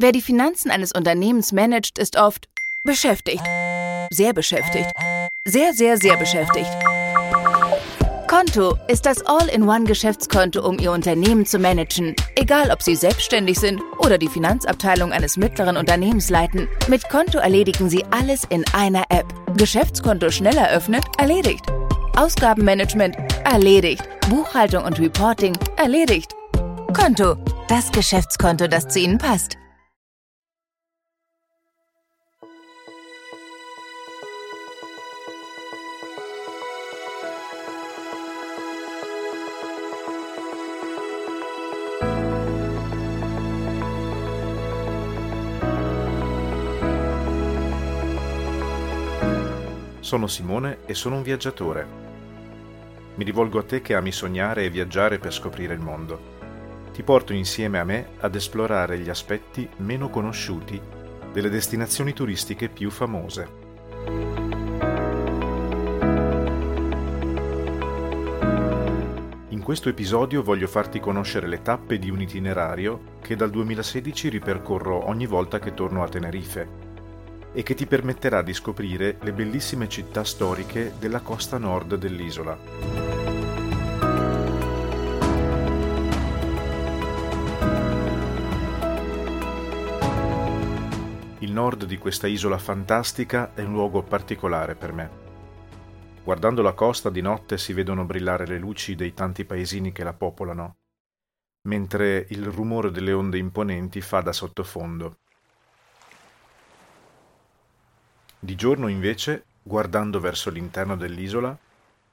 Wer die Finanzen eines Unternehmens managt, ist oft beschäftigt. Sehr beschäftigt. Sehr, sehr, sehr beschäftigt. Konto ist das All-in-One-Geschäftskonto, um Ihr Unternehmen zu managen. Egal, ob Sie selbstständig sind oder die Finanzabteilung eines mittleren Unternehmens leiten. Mit Konto erledigen Sie alles in einer App. Geschäftskonto schnell eröffnet, erledigt. Ausgabenmanagement, erledigt. Buchhaltung und Reporting, erledigt. Konto, das Geschäftskonto, das zu Ihnen passt. Sono Simone e sono un viaggiatore. Mi rivolgo a te che ami sognare e viaggiare per scoprire il mondo. Ti porto insieme a me ad esplorare gli aspetti meno conosciuti delle destinazioni turistiche più famose. In questo episodio voglio farti conoscere le tappe di un itinerario che dal 2016 ripercorro ogni volta che torno a Tenerife e che ti permetterà di scoprire le bellissime città storiche della costa nord dell'isola. Il nord di questa isola fantastica è un luogo particolare per me. Guardando la costa di notte si vedono brillare le luci dei tanti paesini che la popolano, mentre il rumore delle onde imponenti fa da sottofondo. Di giorno invece, guardando verso l'interno dell'isola,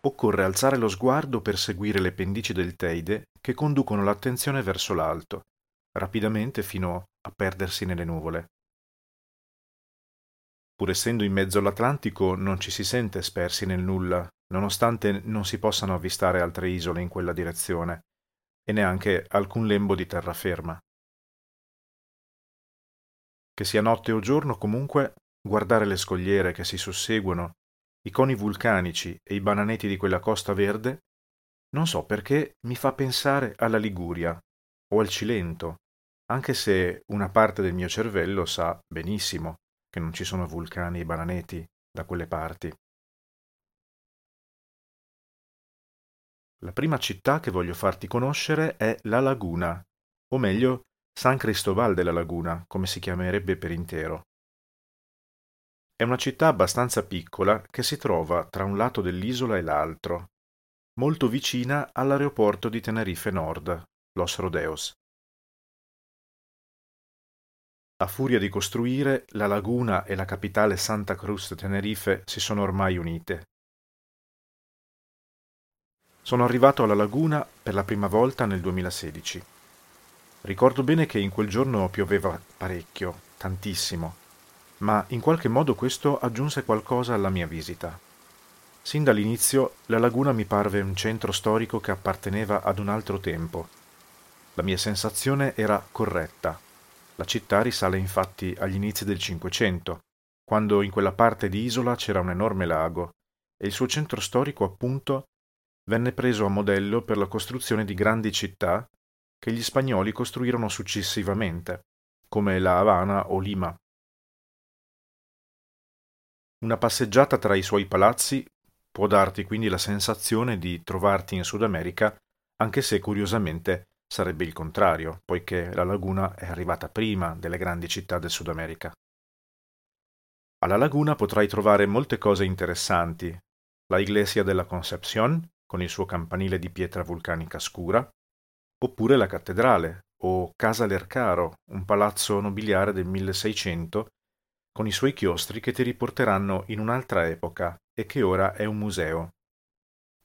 occorre alzare lo sguardo per seguire le pendici del Teide che conducono l'attenzione verso l'alto, rapidamente fino a perdersi nelle nuvole. Pur essendo in mezzo all'Atlantico non ci si sente spersi nel nulla, nonostante non si possano avvistare altre isole in quella direzione, e neanche alcun lembo di terraferma. Che sia notte o giorno comunque guardare le scogliere che si susseguono, i coni vulcanici e i bananeti di quella costa verde, non so perché mi fa pensare alla Liguria o al Cilento, anche se una parte del mio cervello sa benissimo che non ci sono vulcani e bananeti da quelle parti. La prima città che voglio farti conoscere è La Laguna, o meglio San Cristobal della Laguna, come si chiamerebbe per intero. È una città abbastanza piccola che si trova tra un lato dell'isola e l'altro, molto vicina all'aeroporto di Tenerife Nord, Los Rodeos. A furia di costruire, la laguna e la capitale Santa Cruz de Tenerife si sono ormai unite. Sono arrivato alla laguna per la prima volta nel 2016. Ricordo bene che in quel giorno pioveva parecchio, tantissimo, ma in qualche modo questo aggiunse qualcosa alla mia visita. Sin dall'inizio la laguna mi parve un centro storico che apparteneva ad un altro tempo. La mia sensazione era corretta. La città risale infatti agli inizi del Cinquecento, quando in quella parte di isola c'era un enorme lago e il suo centro storico appunto venne preso a modello per la costruzione di grandi città che gli spagnoli costruirono successivamente, come La Habana o Lima. Una passeggiata tra i suoi palazzi può darti quindi la sensazione di trovarti in Sud America, anche se curiosamente sarebbe il contrario, poiché la laguna è arrivata prima delle grandi città del Sud America. Alla laguna potrai trovare molte cose interessanti. La Iglesia della Concepción, con il suo campanile di pietra vulcanica scura, oppure la cattedrale, o Casa Lercaro, un palazzo nobiliare del 1600 con i suoi chiostri che ti riporteranno in un'altra epoca e che ora è un museo.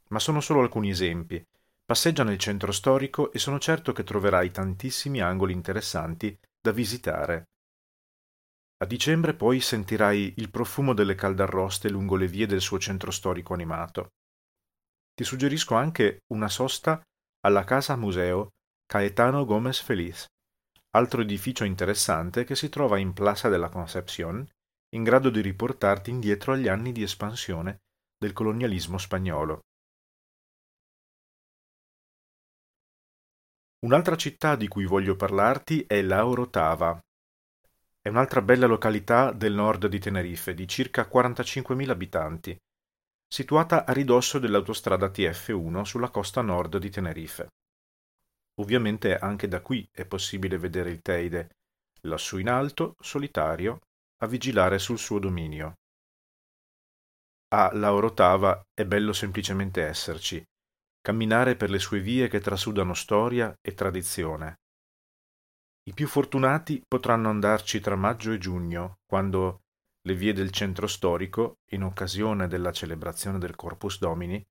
Ma sono solo alcuni esempi. Passeggia nel centro storico e sono certo che troverai tantissimi angoli interessanti da visitare. A dicembre poi sentirai il profumo delle caldarroste lungo le vie del suo centro storico animato. Ti suggerisco anche una sosta alla Casa Museo Caetano Gómez Feliz, altro edificio interessante che si trova in Plaza de la Concepción, in grado di riportarti indietro agli anni di espansione del colonialismo spagnolo. Un'altra città di cui voglio parlarti è La Orotava, è un'altra bella località del nord di Tenerife di circa 45.000 abitanti, situata a ridosso dell'autostrada TF1 sulla costa nord di Tenerife. Ovviamente anche da qui è possibile vedere il Teide, lassù in alto, solitario, a vigilare sul suo dominio. A La Orotava è bello semplicemente esserci, camminare per le sue vie che trasudano storia e tradizione. I più fortunati potranno andarci tra maggio e giugno, quando le vie del centro storico, in occasione della celebrazione del Corpus Domini,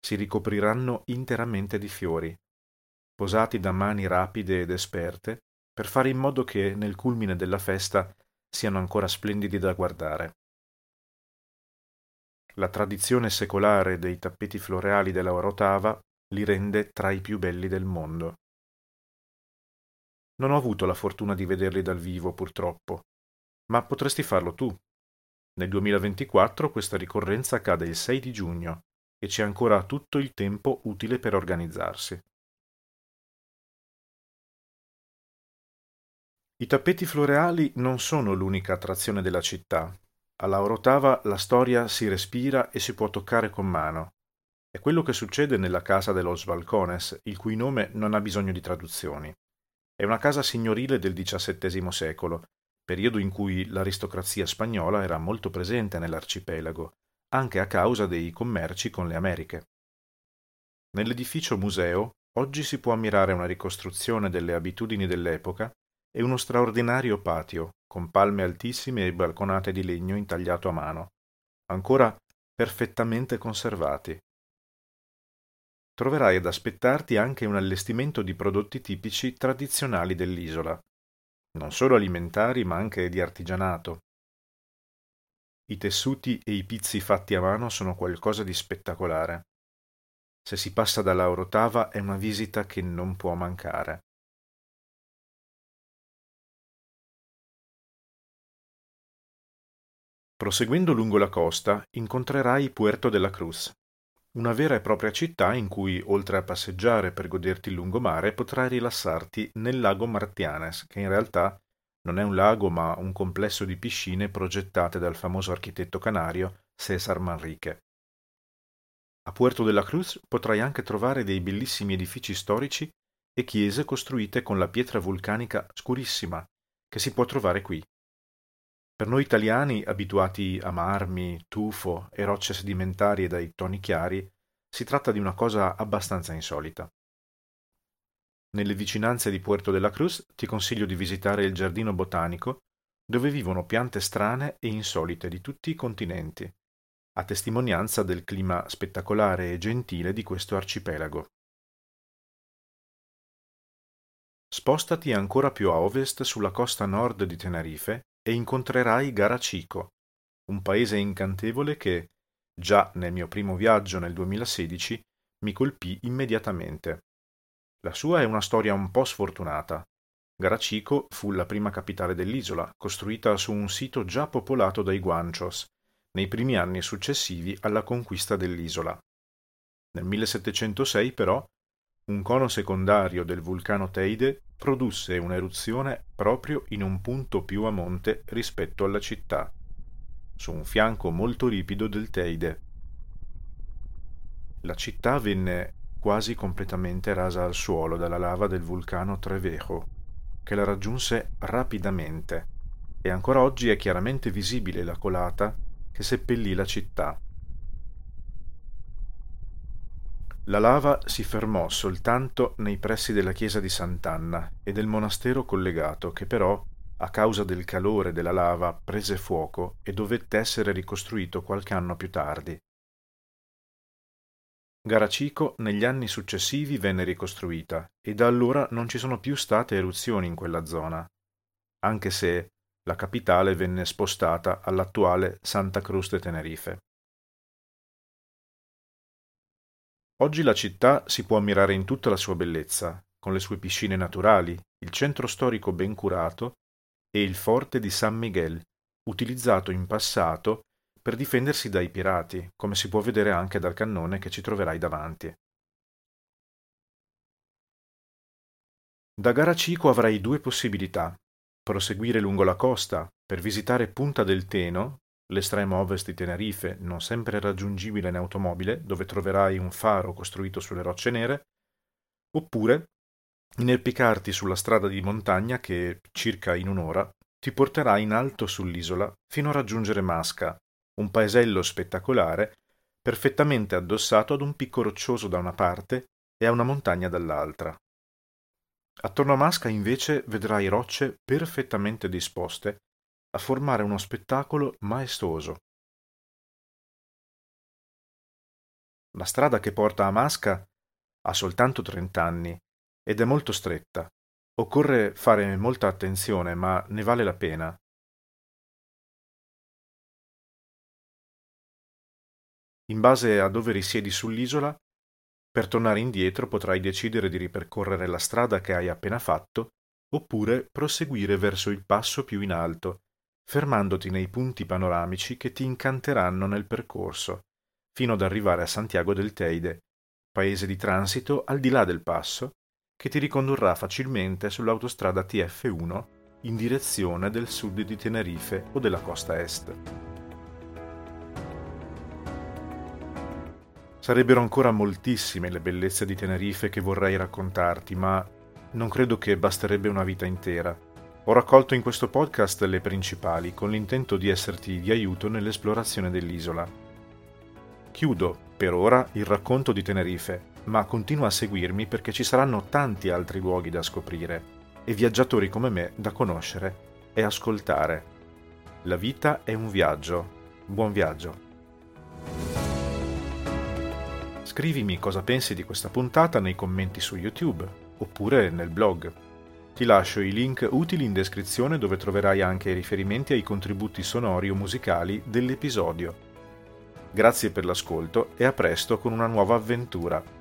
si ricopriranno interamente di fiori, posati da mani rapide ed esperte, per fare in modo che nel culmine della festa siano ancora splendidi da guardare. La tradizione secolare dei tappeti floreali della Orotava li rende tra i più belli del mondo. Non ho avuto la fortuna di vederli dal vivo, purtroppo, ma potresti farlo tu. Nel 2024 questa ricorrenza cade il 6 di giugno e c'è ancora tutto il tempo utile per organizzarsi. I tappeti floreali non sono l'unica attrazione della città. Alla Orotava la storia si respira e si può toccare con mano. È quello che succede nella casa de los Balcones, il cui nome non ha bisogno di traduzioni. È una casa signorile del XVII secolo, periodo in cui l'aristocrazia spagnola era molto presente nell'arcipelago, anche a causa dei commerci con le Americhe. Nell'edificio museo oggi si può ammirare una ricostruzione delle abitudini dell'epoca e uno straordinario patio, con palme altissime e balconate di legno intagliato a mano, ancora perfettamente conservati. Troverai ad aspettarti anche un allestimento di prodotti tipici tradizionali dell'isola, non solo alimentari ma anche di artigianato. I tessuti e i pizzi fatti a mano sono qualcosa di spettacolare. Se si passa dalla Orotava è una visita che non può mancare. Proseguendo lungo la costa incontrerai Puerto de la Cruz, una vera e propria città in cui, oltre a passeggiare per goderti il lungomare, potrai rilassarti nel lago Martianes, che in realtà non è un lago ma un complesso di piscine progettate dal famoso architetto canario César Manrique. A Puerto de la Cruz potrai anche trovare dei bellissimi edifici storici e chiese costruite con la pietra vulcanica scurissima, che si può trovare qui. Per noi italiani, abituati a marmi, tufo e rocce sedimentarie dai toni chiari, si tratta di una cosa abbastanza insolita. Nelle vicinanze di Puerto de la Cruz ti consiglio di visitare il giardino botanico, dove vivono piante strane e insolite di tutti i continenti, a testimonianza del clima spettacolare e gentile di questo arcipelago. Spostati ancora più a ovest sulla costa nord di Tenerife e incontrerai Garachico, un paese incantevole che, già nel mio primo viaggio nel 2016, mi colpì immediatamente. La sua è una storia un po' sfortunata. Garachico fu la prima capitale dell'isola, costruita su un sito già popolato dai Guanchos, nei primi anni successivi alla conquista dell'isola. Nel 1706, però, un cono secondario del vulcano Teide produsse un'eruzione proprio in un punto più a monte rispetto alla città, su un fianco molto ripido del Teide. La città venne quasi completamente rasa al suolo dalla lava del vulcano Trevejo, che la raggiunse rapidamente, e ancora oggi è chiaramente visibile la colata che seppellì la città. La lava si fermò soltanto nei pressi della chiesa di Sant'Anna e del monastero collegato, che però, a causa del calore della lava, prese fuoco e dovette essere ricostruito qualche anno più tardi. Garachico negli anni successivi venne ricostruita e da allora non ci sono più state eruzioni in quella zona, anche se la capitale venne spostata all'attuale Santa Cruz de Tenerife. Oggi la città si può ammirare in tutta la sua bellezza, con le sue piscine naturali, il centro storico ben curato e il forte di San Miguel, utilizzato in passato per difendersi dai pirati, come si può vedere anche dal cannone che ci troverai davanti. Da Garachico avrai due possibilità. proseguire lungo la costa per visitare Punta del Teno, l'estremo ovest di Tenerife, non sempre raggiungibile in automobile, dove troverai un faro costruito sulle rocce nere, oppure inerpicarti sulla strada di montagna che, circa in un'ora, ti porterà in alto sull'isola fino a raggiungere Masca, un paesello spettacolare perfettamente addossato ad un picco roccioso da una parte e a una montagna dall'altra. Attorno a Masca invece vedrai rocce perfettamente disposte a formare uno spettacolo maestoso. La strada che porta a Masca ha soltanto 30 anni ed è molto stretta. Occorre fare molta attenzione, ma ne vale la pena. In base a dove risiedi sull'isola, per tornare indietro potrai decidere di ripercorrere la strada che hai appena fatto oppure proseguire verso il passo più in alto, fermandoti nei punti panoramici che ti incanteranno nel percorso, fino ad arrivare a Santiago del Teide, paese di transito al di là del passo, che ti ricondurrà facilmente sull'autostrada TF1 in direzione del sud di Tenerife o della costa est. Sarebbero ancora moltissime le bellezze di Tenerife che vorrei raccontarti, ma non credo che basterebbe una vita intera. Ho raccolto in questo podcast le principali con l'intento di esserti di aiuto nell'esplorazione dell'isola. Chiudo, per ora, il racconto di Tenerife, ma continua a seguirmi perché ci saranno tanti altri luoghi da scoprire e viaggiatori come me da conoscere e ascoltare. La vita è un viaggio. Buon viaggio. Scrivimi cosa pensi di questa puntata nei commenti su YouTube oppure nel blog. Ti lascio i link utili in descrizione dove troverai anche i riferimenti ai contributi sonori o musicali dell'episodio. Grazie per l'ascolto e a presto con una nuova avventura.